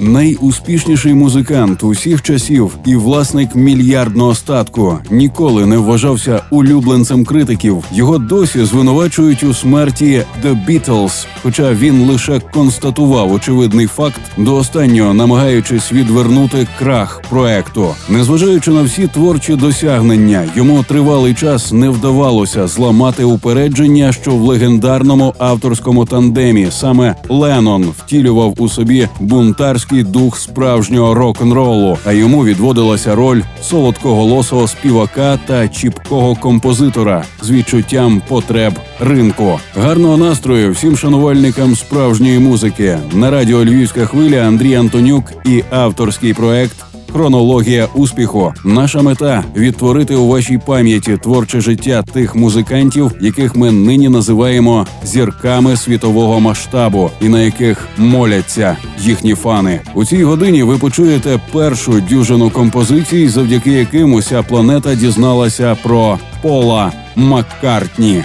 Найуспішніший музикант усіх часів і власник мільярдного статку ніколи не вважався улюбленцем критиків. Його досі звинувачують у смерті The Beatles, хоча він лише констатував очевидний факт до останнього, намагаючись відвернути крах проекту. Незважаючи на всі творчі досягнення, йому тривалий час не вдавалося зламати упередження, що в легендарному авторському тандемі саме Леннон втілював у собі бунтарський дух справжнього рок-н-ролу, а йому відводилася роль солодкоголосого співака та чіпкого композитора з відчуттям потреб ринку. Гарного настрою всім шанувальникам справжньої музики на радіо Львівська хвиля Андрій Антонюк і авторський проект. Хронологія успіху. Наша мета відтворити у вашій пам'яті творче життя тих музикантів, яких ми нині називаємо зірками світового масштабу, і на яких моляться їхні фани. У цій годині ви почуєте першу дюжину композицій, завдяки яким уся планета дізналася про Пола Маккартні.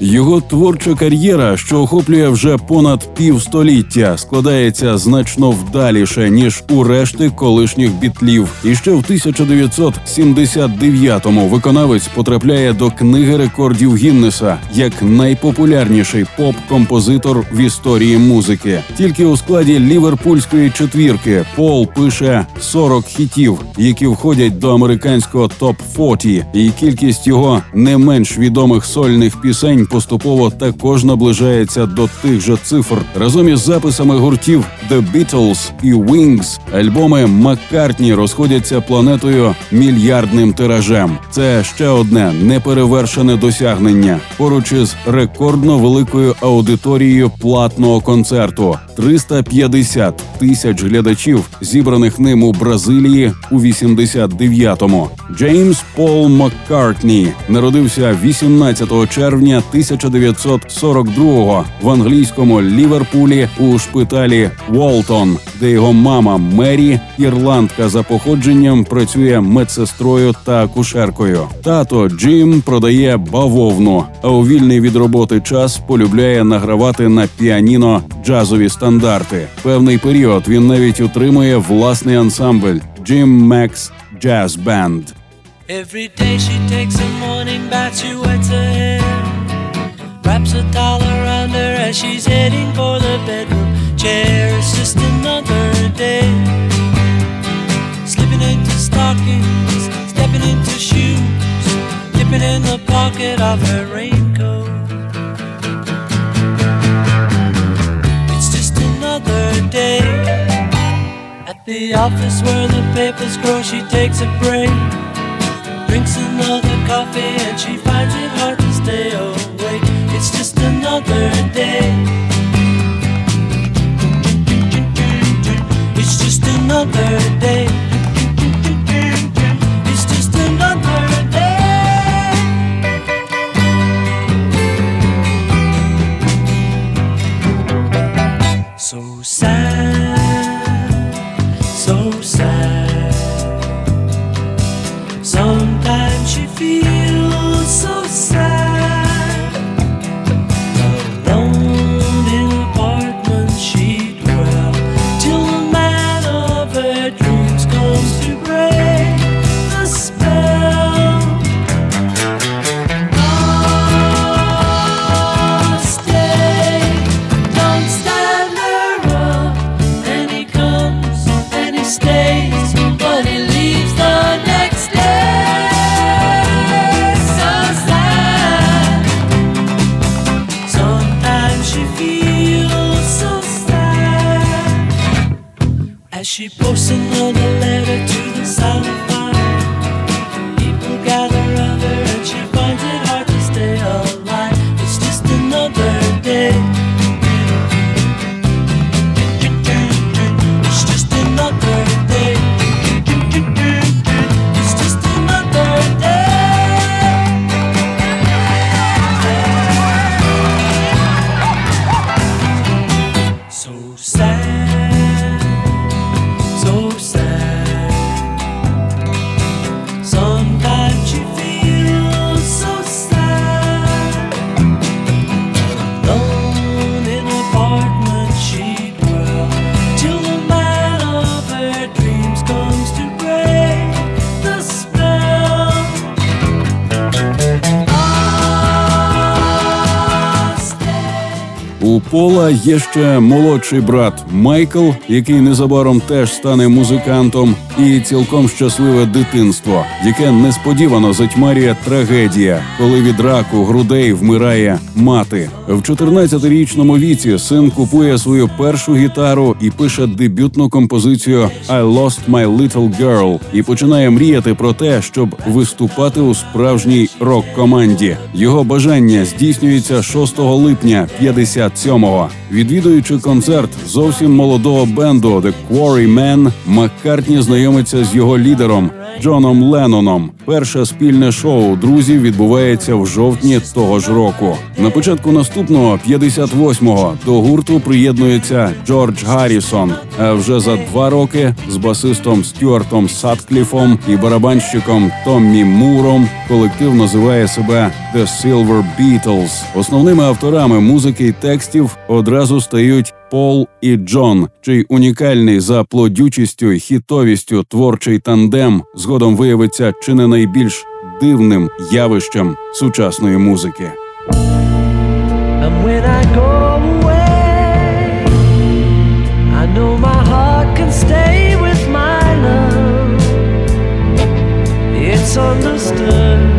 Його творча кар'єра, що охоплює вже понад півстоліття, складається значно вдаліше ніж у решти колишніх бітлів. І ще в 1979-му виконавець потрапляє до книги рекордів Гіннеса як найпопулярніший поп-композитор в історії музики. Тільки у складі ліверпульської четвірки Пол пише 40 хітів, які входять до американського топ 40 і кількість його не менш відомих сольних пісень поступово також наближається до тих же цифр. Разом із записами гуртів The Beatles і Wings альбоми Маккартні розходяться планетою мільярдним тиражем. Це ще одне неперевершене досягнення поруч із рекордно великою аудиторією платного концерту 350 тисяч глядачів, зібраних ним у Бразилії у 89-му. Джеймс Пол Маккартні народився 18 червня 1942-го в англійському Ліверпулі у шпиталі Волтон, де його мама Мері, ірландка за походженням, працює медсестрою та акушеркою. Тато Джим продає бавовну, а у вільний від роботи час полюбляє награвати на піаніно джазові стандарти. Певний період він навіть утримує власний ансамбль Jim Max Jazz Band. Every day she takes a morning bath, she wets her hair. Wraps a towel around her as she's heading for the bedroom chair. It's just another day. Slipping into stockings, stepping into shoes, dipping in the pocket of her raincoat. It's just another day. At the office where the papers grow, she takes a break. Drinks another coffee and she just another day. It's just another day. У є ще молодший брат Майкл, який незабаром теж стане музикантом, і цілком щасливе дитинство, яке несподівано затьмарює трагедія, коли від раку грудей вмирає мати. В 14-річному віці син купує свою першу гітару і пише дебютну композицію «I lost my little girl» і починає мріяти про те, щоб виступати у справжній рок-команді. Його бажання здійснюється 6 липня 57-го. Відвідуючи концерт зовсім молодого бенду «The Quarrymen», Маккартні знайомиться з його лідером Джоном Ленноном. Перше спільне шоу друзів відбувається в жовтні того ж року. На початку наступного 58-го до гурту приєднується Джордж Гаррісон. А вже за два роки з басистом Стюартом Саткліфом і барабанщиком Томмі Муром колектив називає себе The Silver Beatles. Основними авторами музики і текстів одразу стають Пол і Джон, чий унікальний за плодючістю і хітовістю творчий тандем згодом виявиться чи не найбільш дивним явищем сучасної музики. misunderstood.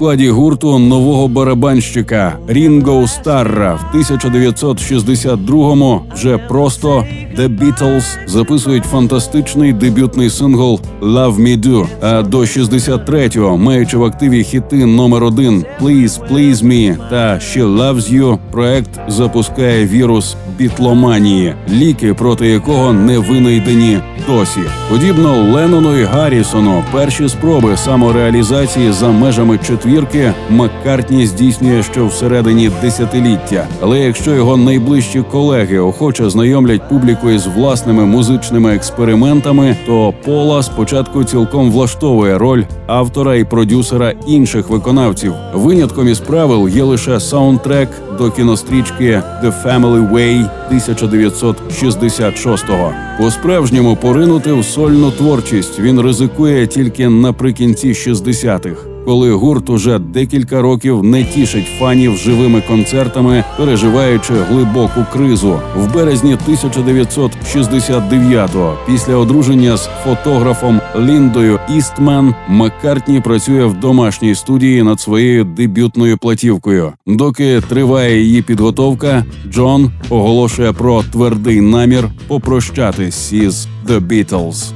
Складі гурту нового барабанщика Рінго Старра в 1962-му вже просто The Beatles записують фантастичний дебютний сингл «Love Me Do», А до 63-го, маючи в активі хіти номер один «Please, Please Me» та «She Loves You», проект запускає вірус бітломанії, ліки проти якого не винайдені досі. Подібно Леннону і Гаррісону, перші спроби самореалізації за межами четвірки Маккартні здійснює ще всередині десятиліття. Але якщо його найближчі колеги охоче знайомлять публіку із власними музичними експериментами, то Пола спочатку цілком влаштовує роль автора і продюсера інших виконавців. Винятком із правил є лише саундтрек до кінострічки «The Family Way» 1966-го. По-справжньому поринути в сольну творчість він ризикує тільки наприкінці 60-х. Коли гурт уже декілька років не тішить фанів живими концертами, переживаючи глибоку кризу в березні 1969-го, після одруження з фотографом Ліндою Істмен, Маккартні працює в домашній студії над своєю дебютною платівкою. Доки триває її підготовка, Джон оголошує про твердий намір попрощатись із The Beatles.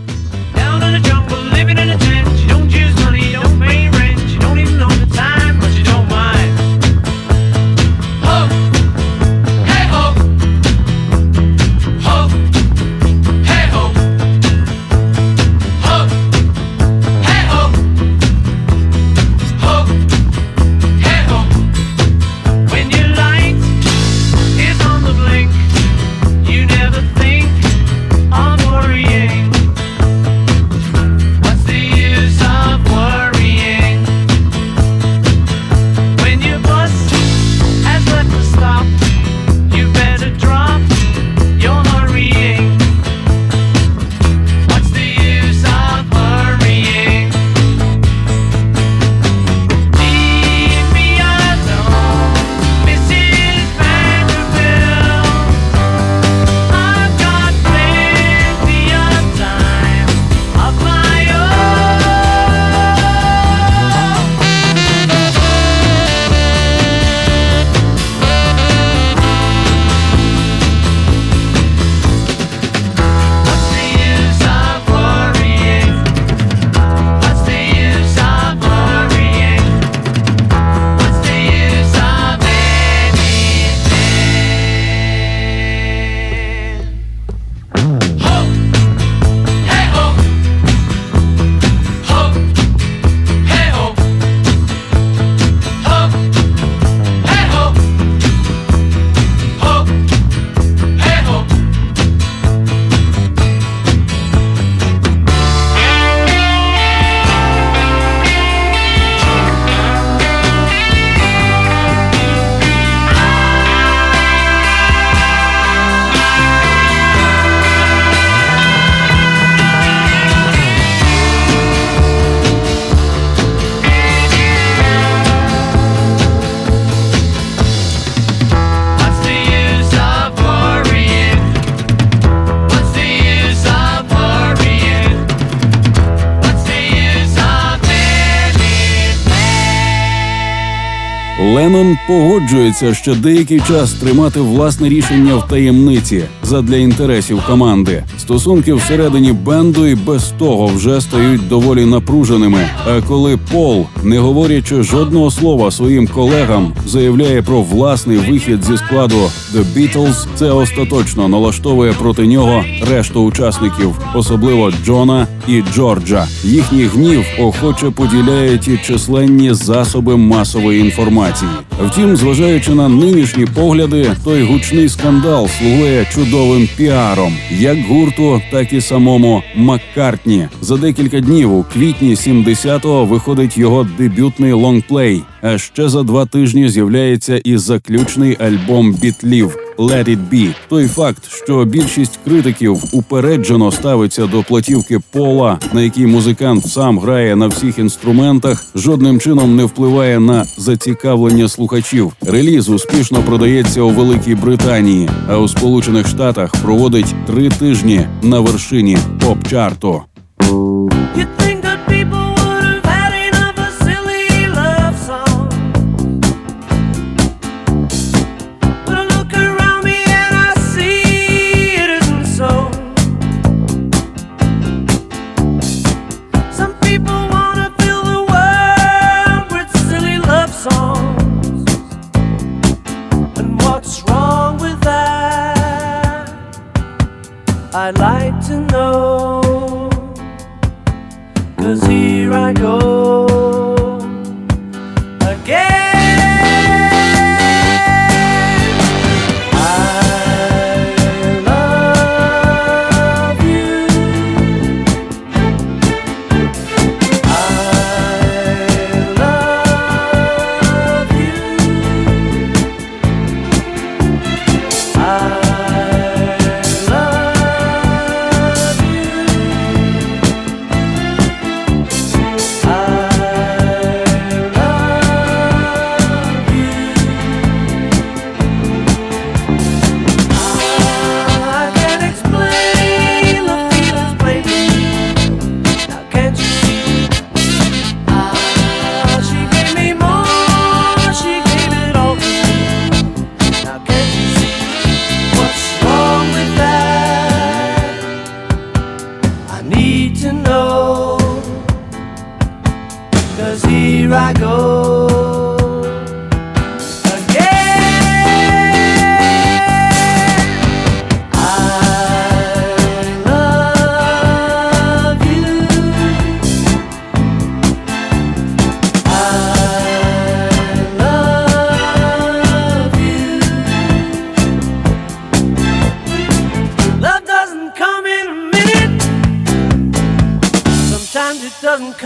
Down in the jungle, living in погоджується ще деякий час тримати власне рішення в таємниці задля інтересів команди. Стосунки всередині бенду і без того вже стають доволі напруженими. А коли Пол, не говорячи жодного слова своїм колегам, заявляє про власний вихід зі складу The Beatles, це остаточно налаштовує проти нього решту учасників, особливо Джона і Джорджа. Їхній гнів охоче поділяють і численні засоби масової інформації. Втім, зважаючи на нинішні погляди, той гучний скандал слугує чудовим піаром, як гурту, так і самому Маккартні. За декілька днів у квітні 70-го виходить його дебютний лонгплей. А ще за два тижні з'являється і заключний альбом бітлів «Let It Be». Той факт, що більшість критиків упереджено ставиться до платівки Пола, на якій музикант сам грає на всіх інструментах, жодним чином не впливає на зацікавлення слухачів. Реліз успішно продається у Великій Британії, а у Сполучених Штатах проводить три тижні на вершині поп-чарту.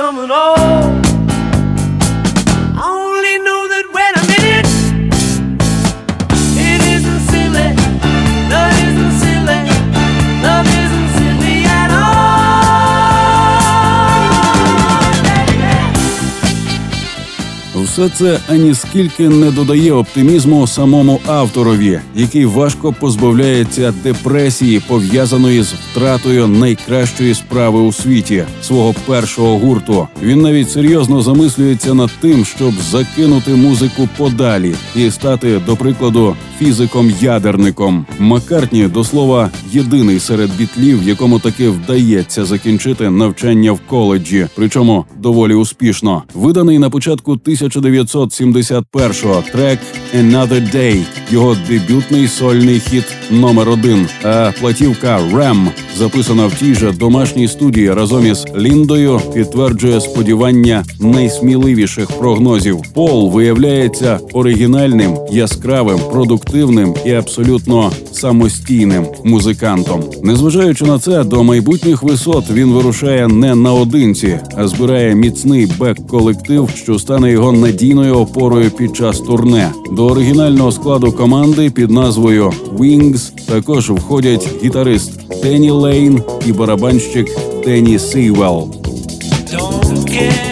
coming on. Все це аніскільки не додає оптимізму самому авторові, який важко позбавляється депресії, пов'язаної з втратою найкращої справи у світі свого першого гурту. Він навіть серйозно замислюється над тим, щоб закинути музику подалі і стати, до прикладу, фізиком-ядерником. Маккартні, до слова, єдиний серед бітлів, якому таки вдається закінчити навчання в коледжі, причому доволі успішно. Виданий на початку 1971-го трек «Another Day» – його дебютний сольний хіт номер один. А платівка «Ram», записана в тій же домашній студії разом із Ліндою, підтверджує сподівання найсміливіших прогнозів. Пол виявляється оригінальним, яскравим, продуктивним і абсолютно самостійним музикантом. Незважаючи на це, до майбутніх висот він вирушає не наодинці, а збирає міцний бек-колектив, що стане його надійною опорою під час турне. До оригінального складу команди під назвою Wings також входять гітарист Денні Лейн і барабанщик Денні Сівелл. Don't get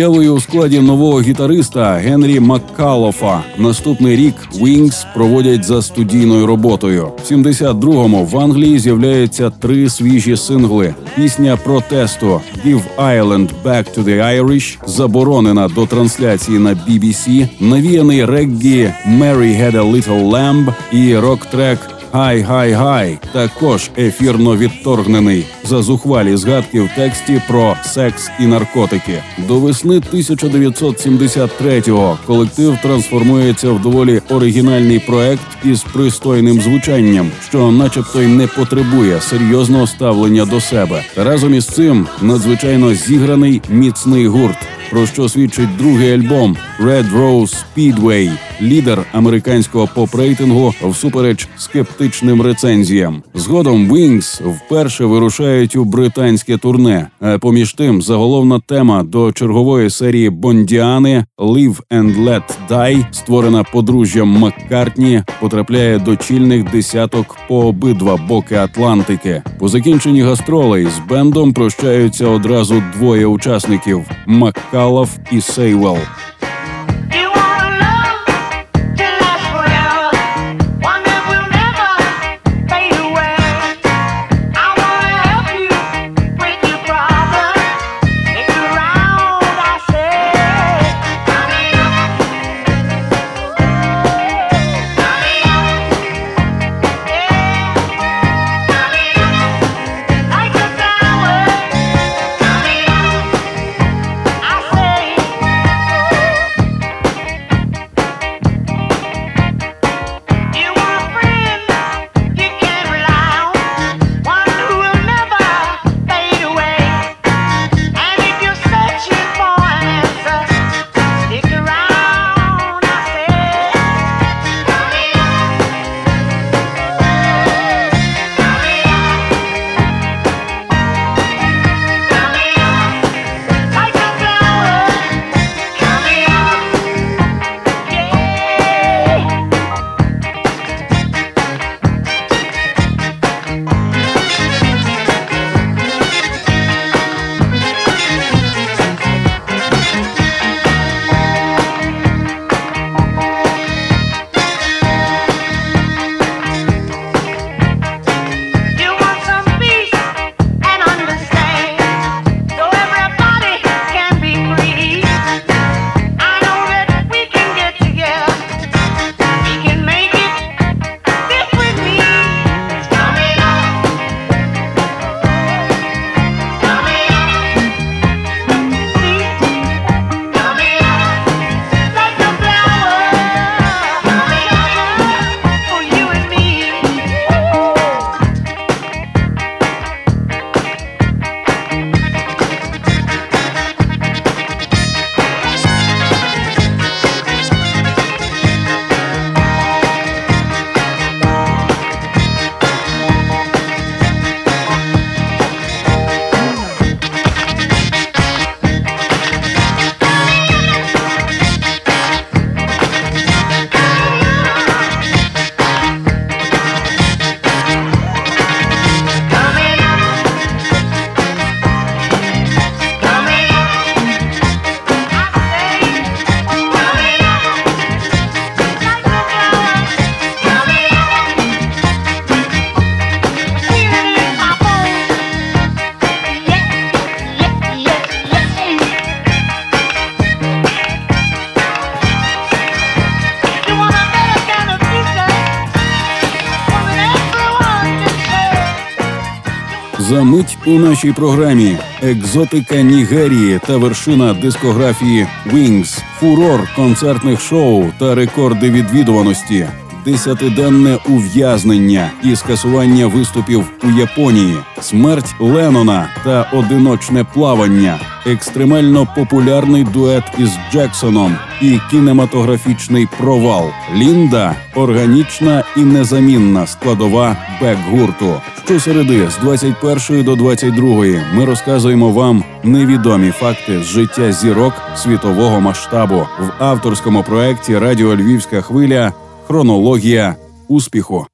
З появою у складі нового гітариста Генрі Маккалофа наступний рік Wings проводять за студійною роботою. В 72-му в Англії з'являються три свіжі сингли. Пісня протесту «Give Ireland Back to the Irish» заборонена до трансляції на BBC, навіяний реггі «Mary Had a Little Lamb» і рок-трек Хай, хай, хай також ефірно відторгнений за зухвалі згадки в тексті про секс і наркотики. До весни 1973-го колектив трансформується в доволі оригінальний проект із пристойним звучанням, що, начебто, й не потребує серйозного ставлення до себе. Разом із цим надзвичайно зіграний міцний гурт. Про що свідчить другий альбом Red Rose Speedway, лідер американського поп-рейтингу всупереч скептичним рецензіям. Згодом Wings вперше вирушають у британське турне. А поміж тим, заголовна тема до чергової серії Бондіани «Live and Let Die», створена подружжям Маккартні, потрапляє до чільних десяток по обидва боки Атлантики. По закінченні гастролей з бендом прощаються одразу двоє учасників Маккалов і Сейвел. Мить у нашій програмі екзотика Нігерії та вершина дискографії Wings, фурор концертних шоу та рекорди відвідуваності десятиденне ув'язнення і скасування виступів у Японії, смерть Леннона та одиночне плавання, екстремально популярний дует із Джексоном і кінематографічний провал. Лінда органічна і незамінна складова бек-гурту. Щосереди з 21 до 22 ми розказуємо вам невідомі факти з життя зірок світового масштабу в авторському проекті Радіо Львівська хвиля Хронологія успіху.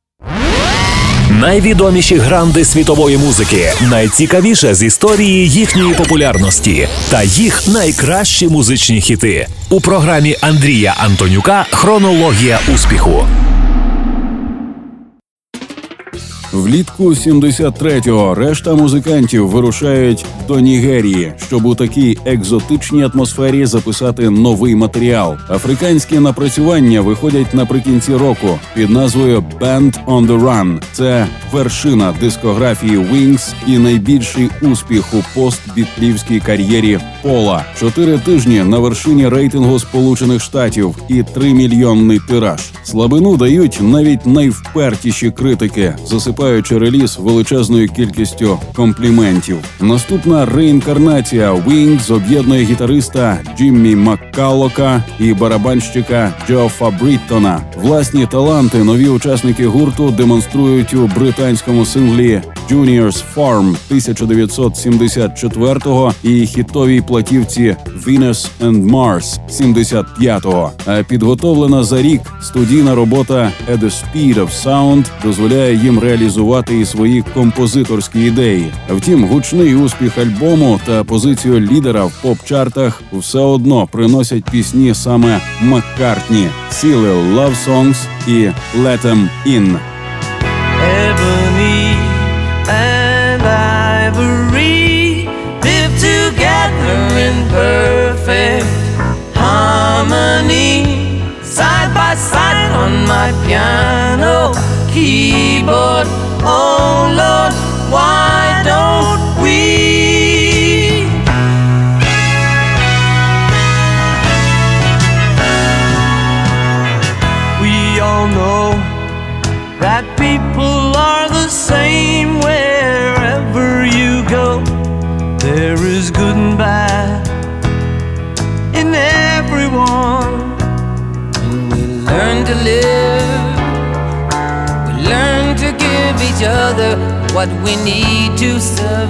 Найвідоміші гранди світової музики, найцікавіше з історії їхньої популярності та їх найкращі музичні хіти у програмі Андрія Антонюка Хронологія успіху. Влітку 73-го решта музикантів вирушають до Нігерії, щоб у такій екзотичній атмосфері записати новий матеріал. Африканські напрацювання виходять наприкінці року під назвою «Band on the Run». Це вершина дискографії Wings і найбільший успіх у постбітлівській кар'єрі Пола. Чотири тижні на вершині рейтингу Сполучених Штатів і тримільйонний тираж. Слабину дають навіть найвпертіші критики, засипаючи реліз величезною кількістю компліментів. Наступна музична реінкарнація Wings об'єднує гітариста Джиммі Маккалока і барабанщика Джо Фабріттона. Власні таланти нові учасники гурту демонструють у британському синглі Junior's Farm 1974-го і хітовій платівці Venus and Mars 75-го. А підготовлена за рік студійна робота At the Speed of Sound дозволяє їм реалізувати і свої композиторські ідеї. Втім, гучний успіх альбому та позицію лідера в поп-чартах все одно приносять пісні саме Маккартні, сіли Love Songs і Let Em In. Side on my piano keyboard. Oh Lord, why what we need to survive.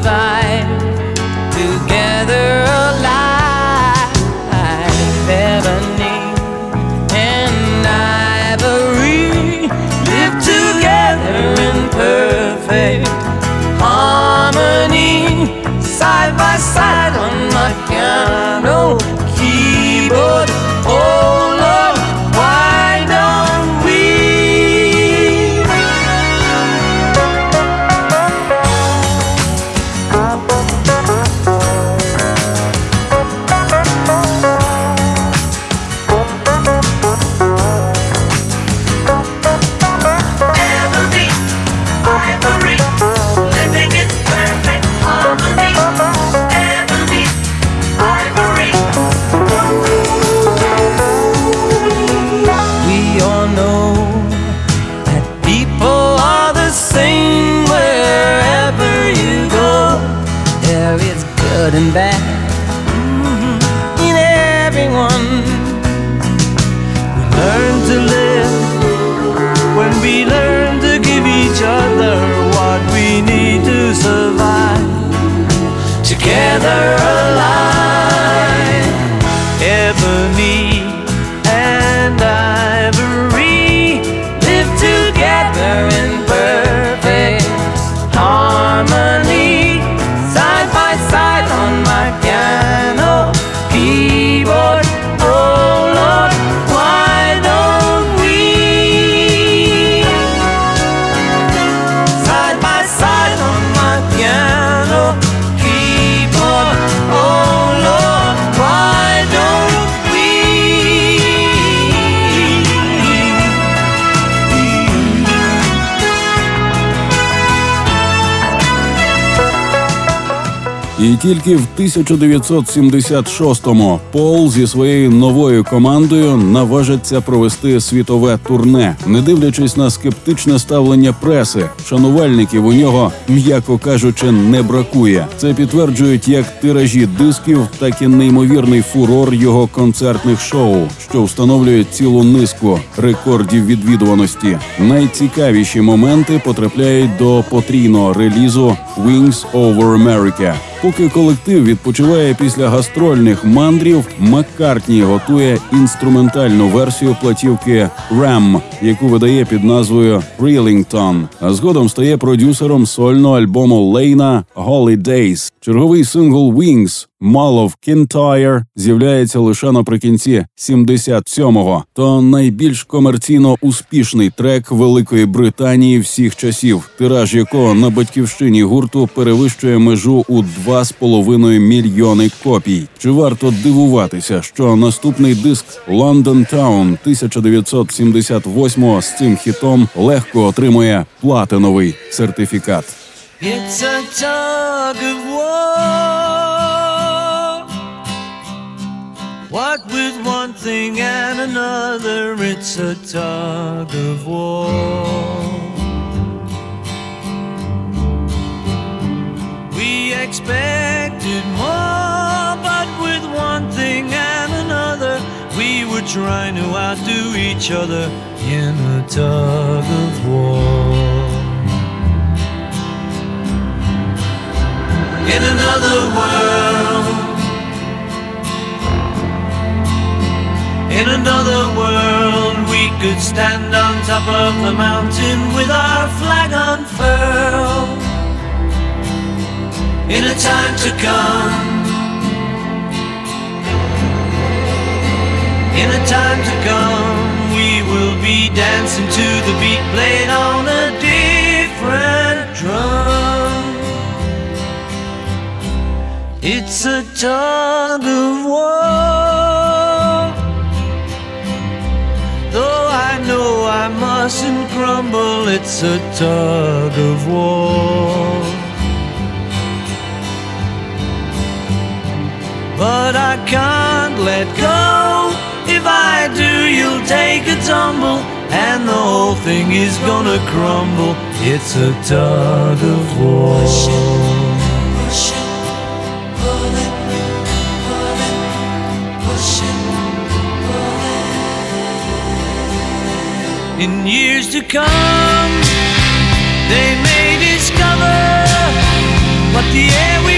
Тільки в 1976-му Пол зі своєю новою командою наважиться провести світове турне, не дивлячись на скептичне ставлення преси. Шанувальників у нього, м'яко кажучи, не бракує. Це підтверджують як тиражі дисків, так і неймовірний фурор його концертних шоу, що встановлює цілу низку рекордів відвідуваності. Найцікавіші моменти потрапляють до потрійного релізу Wings Over America. Поки колектив відпочиває після гастрольних мандрів, Маккартні готує інструментальну версію платівки Ram, яку видає під назвою «Рілінгтон», а згодом стає продюсером сольного альбому Лейна Holidays. Черговий сингл Wings Mall of Kintyre з'являється лише наприкінці 77-го. То найбільш комерційно успішний трек Великої Британії всіх часів, тираж якого на батьківщині гурту перевищує межу у 2,5 мільйони копій. Чи варто дивуватися, що наступний диск London Town 1978 з цим хітом легко отримує платиновий сертифікат. It's a tug of war. What with one thing and another, it's a tug of war. We expected more, but with one thing and another, we were trying to outdo each other in a tug of war. In another world, in another world, we could stand on top of the mountain with our flag unfurled. In a time to come. In a time to come, we will be dancing to the beat played on a different drum. It's a tug of war. Though I know I mustn't crumble, it's a tug of war. But I can't let go. If I do, you'll take a tumble, and the whole thing is gonna crumble. It's a tug of war. In years to come, they may discover what the air we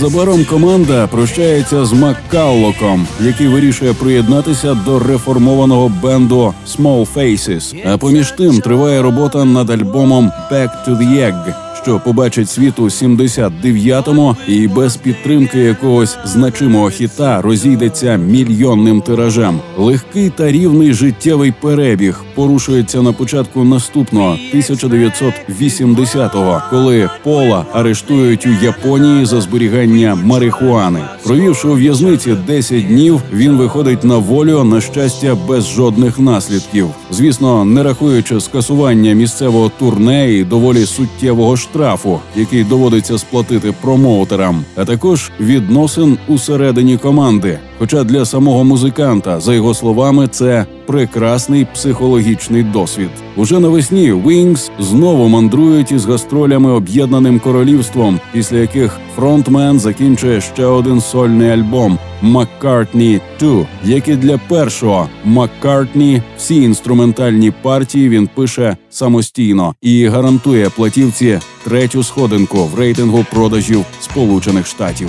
Незабаром команда прощається з Маккаллоком, який вирішує приєднатися до реформованого бенду Small Faces. А поміж тим триває робота над альбомом Back to the Egg, що побачить світ у 79-му і без підтримки якогось значимого хіта розійдеться мільйонним тиражем. Легкий та рівний життєвий перебіг порушується на початку наступного 1980-го, коли Пола арештують у Японії за зберігання марихуани. Провівши у в'язниці 10 днів, він виходить на волю на щастя без жодних наслідків. Звісно, не рахуючи скасування місцевого турне і доволі суттєвого штрафу, який доводиться сплатити промоутерам, а також відносин усередині команди. Хоча для самого музиканта, за його словами, це прекрасний психологічний досвід. Уже навесні Wings знову мандрують із гастролями об'єднаним королівством, після яких фронтмен закінчує ще один сольний альбом Маккартні 2, як для першого Маккартні всі інструментальні партії він пише самостійно і гарантує платівці третю сходинку в рейтингу продажів Сполучених Штатів.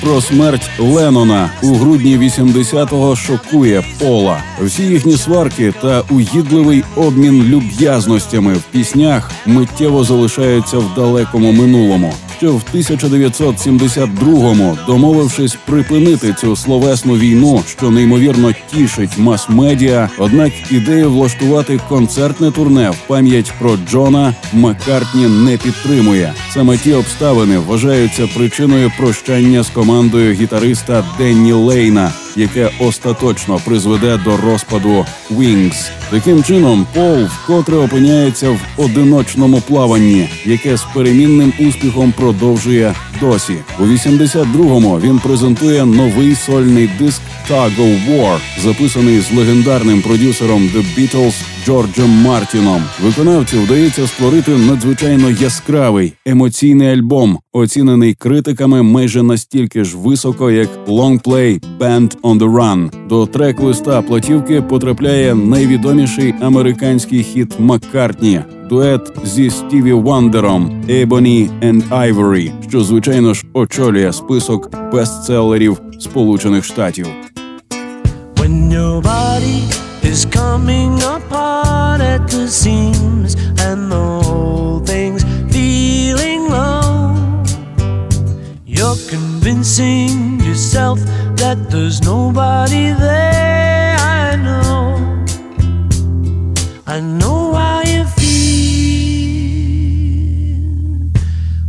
Про смерть Леннона у грудні 80-го шокує Пола. Всі їхні сварки та угідливий обмін люб'язностями в піснях миттєво залишаються в далекому минулому. Що в 1972-му, домовившись припинити цю словесну війну, що неймовірно тішить мас-медіа, однак ідею влаштувати концертне турне в пам'ять про Джона Маккартні не підтримує. Саме ті обставини вважаються причиною прощання з командою гітариста Денні Лейна, яке остаточно призведе до розпаду Wings. Таким чином, Пол вкотре опиняється в одиночному плаванні, яке з перемінним успіхом продовжує досі. У 82-му він презентує новий сольний диск «Tug of War», записаний з легендарним продюсером The Beatles Джорджем Мартіном. Виконавцю вдається створити надзвичайно яскравий емоційний альбом, оцінений критиками майже настільки ж високо, як лонгплей «Band on the Run». До трек-листа платівки потрапляє найвідоміший американський хіт Маккартні. Дует зі Стіві Вандером «Ebony and Ivory», що звичайно ж очолює список бестселерів Сполучених Штатів. Convincing yourself that there's nobody there. I know, I know how you feel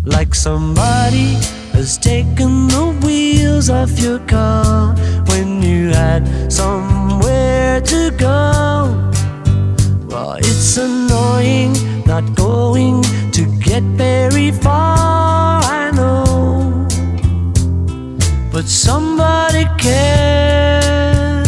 like somebody has taken the wheels off your car when you had somewhere to go. Well, it's annoying not going to get very far, But somebody cares.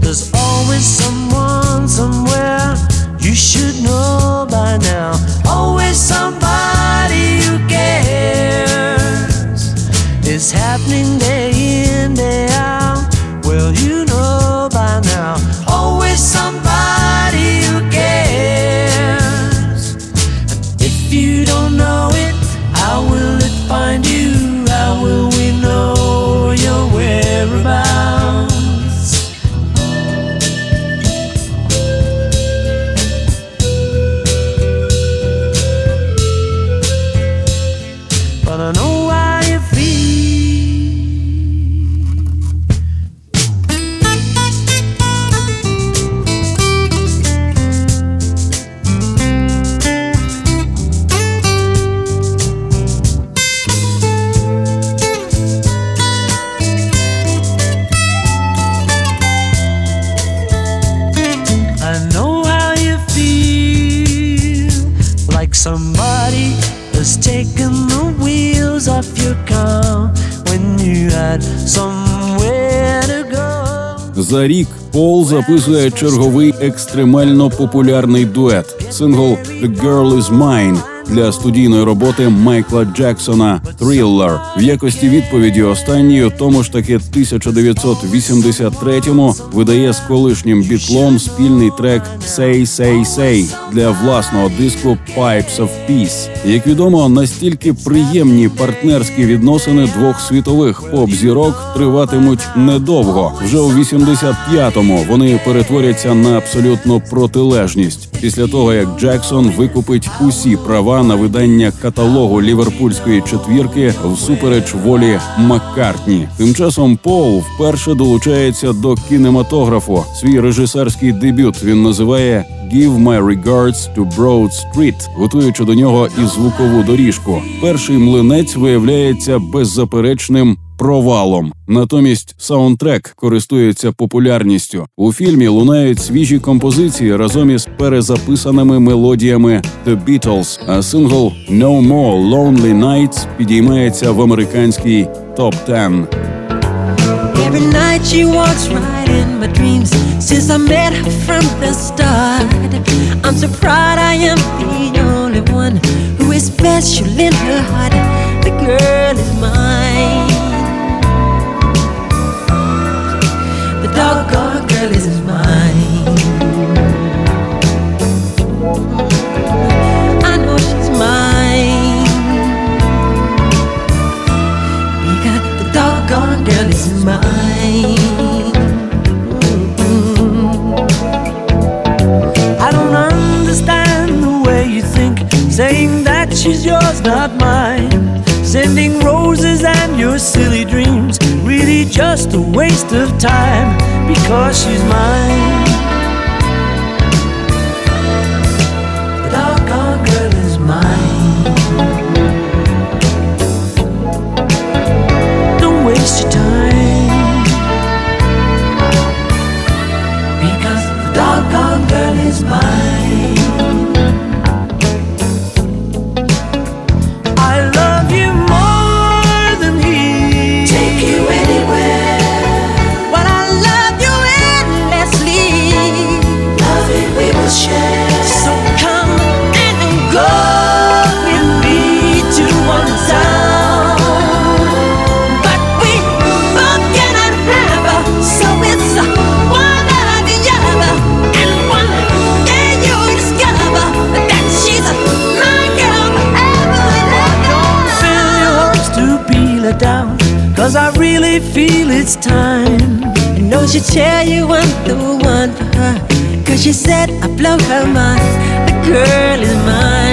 There's always someone somewhere you should know by now. Always somebody who cares. It's happening day in, day out. Рік Пол записує черговий екстремально популярний дует. Сингл «The Girl Is Mine» для студійної роботи Майкла Джексона «Thriller». В якості відповіді останній у тому ж таки 1983-му видає з колишнім бітлом спільний трек «Say, Say, Say» для власного диску «Pipes of Peace». Як відомо, настільки приємні партнерські відносини двох світових поп-зірок триватимуть недовго. Вже у 85-му вони перетворяться на абсолютно протилежність після того, як Джексон викупить усі права на видання каталогу ліверпульської четвірки всупереч волі Маккартні. Тим часом Пол вперше долучається до кінематографу. Свій режисерський дебют він називає «Give my regards to Broad Street», готуючи до нього і звукову доріжку. Перший млинець виявляється беззаперечним провалом. Натомість саундтрек користується популярністю. У фільмі лунають свіжі композиції разом із перезаписаними мелодіями The Beatles, а сингл «No More Lonely Nights» підіймається в американський топ 10 Every night. The girl is mine. girl is mine. I know she's mine. Because the doggone girl is mine. I don't understand the way you think, saying that she's yours, not mine. Sending roses and your silly dreams, really just a waste of time because she's mine. The doggone girl is mine. Don't waste your time because the doggone girl is mine. It's time. I know she tell you I'm the one for her. Cause she said I blow her mind. The girl is mine.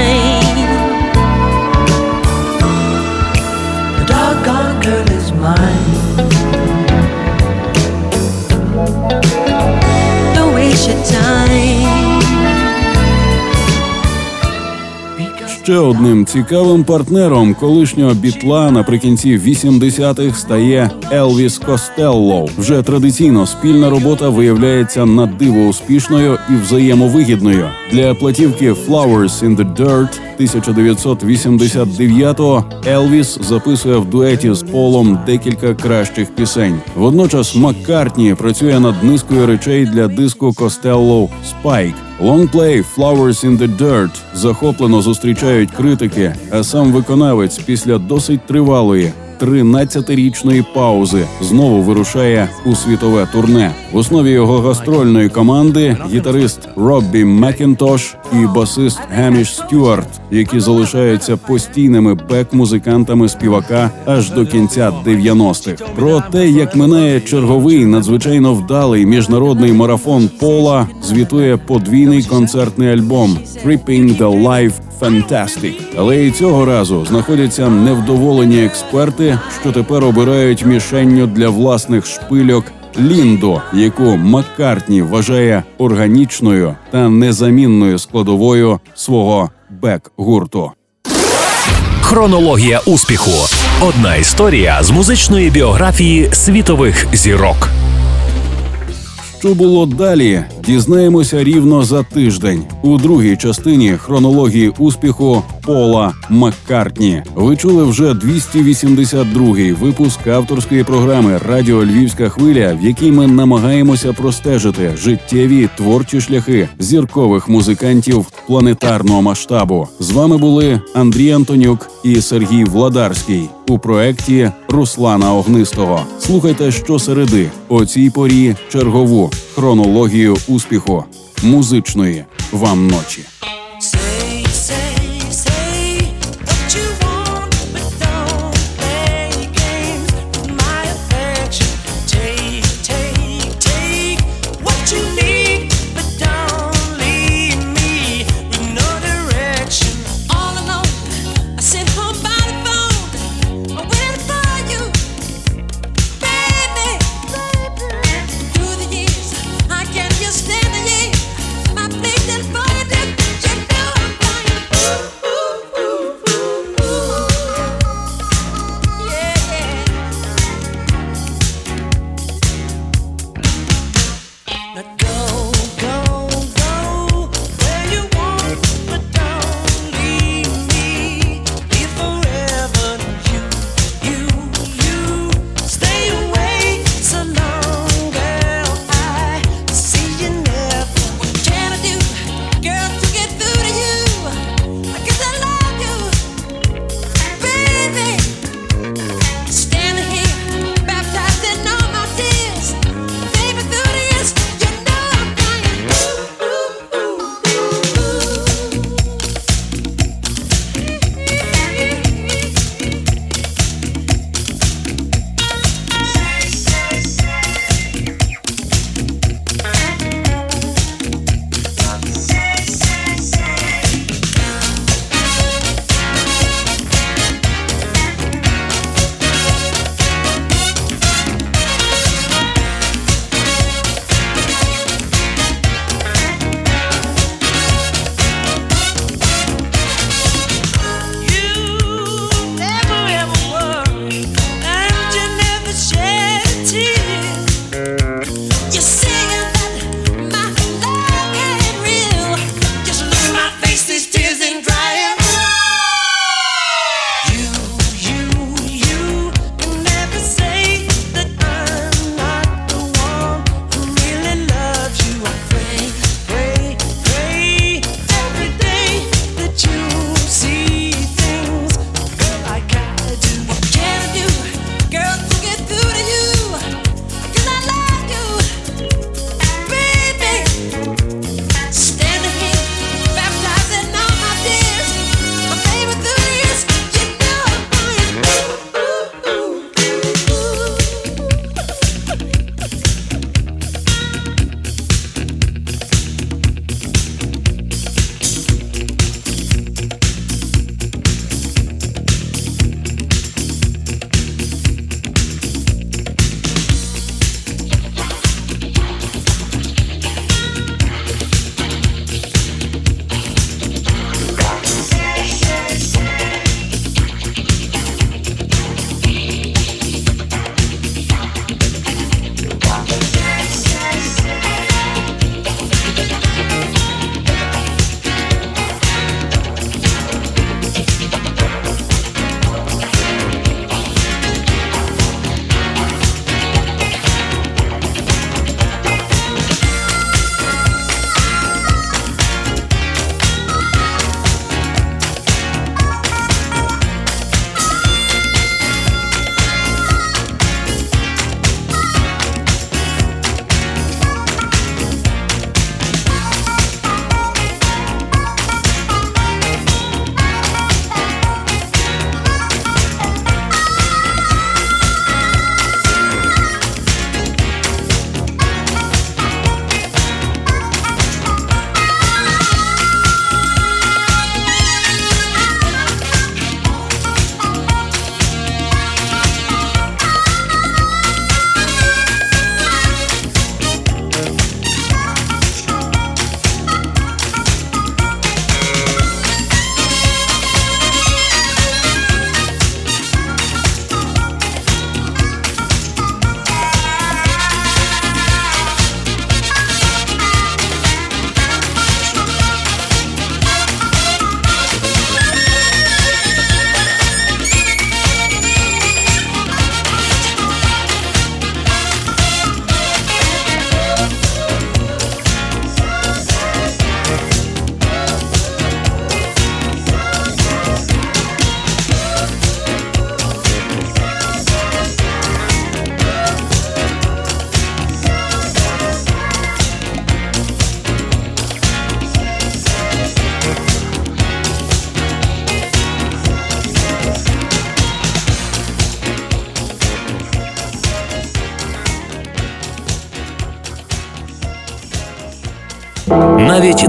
Ще одним цікавим партнером колишнього бітла наприкінці 80-х стає Елвіс Костелло. Вже традиційно спільна робота виявляється на диво успішною і взаємовигідною. Для платівки «Flowers in the Dirt» 1989-го Елвіс записує в дуеті з Полом декілька кращих пісень. Водночас Маккартні працює над низкою речей для диску Костелло Spike. Лонгплей «Flowers in the Dirt» захоплено зустрічають критики, а сам виконавець після досить тривалої 13-річної паузи знову вирушає у світове турне. В основі його гастрольної команди гітарист Роббі Макінтош і басист Геміш Стюарт, які залишаються постійними бек-музикантами співака аж до кінця 90-х. Про те, як минає черговий надзвичайно вдалий міжнародний марафон Пола, звітує подвійний концертний альбом «Tripping the Life Fantastic». Але і цього разу знаходяться невдоволені експерти, що тепер обирають мішенню для власних шпильок Ліндо, яку Маккартні вважає органічною та незамінною складовою свого бек-гурту. Хронологія успіху. Одна історія з музичної біографії світових зірок. Що було далі, дізнаємося рівно за тиждень у другій частині хронології успіху Пола Маккартні. Ви чули вже 282-й випуск авторської програми Радіо Львівська хвиля, в якій ми намагаємося простежити життєві творчі шляхи зіркових музикантів планетарного масштабу. З вами були Андрій Антонюк і Сергій Владарський у проекті Руслана Огнистого. Слухайте щосереди о цій порі чергову хронологію успіху музичної вам ночі. know.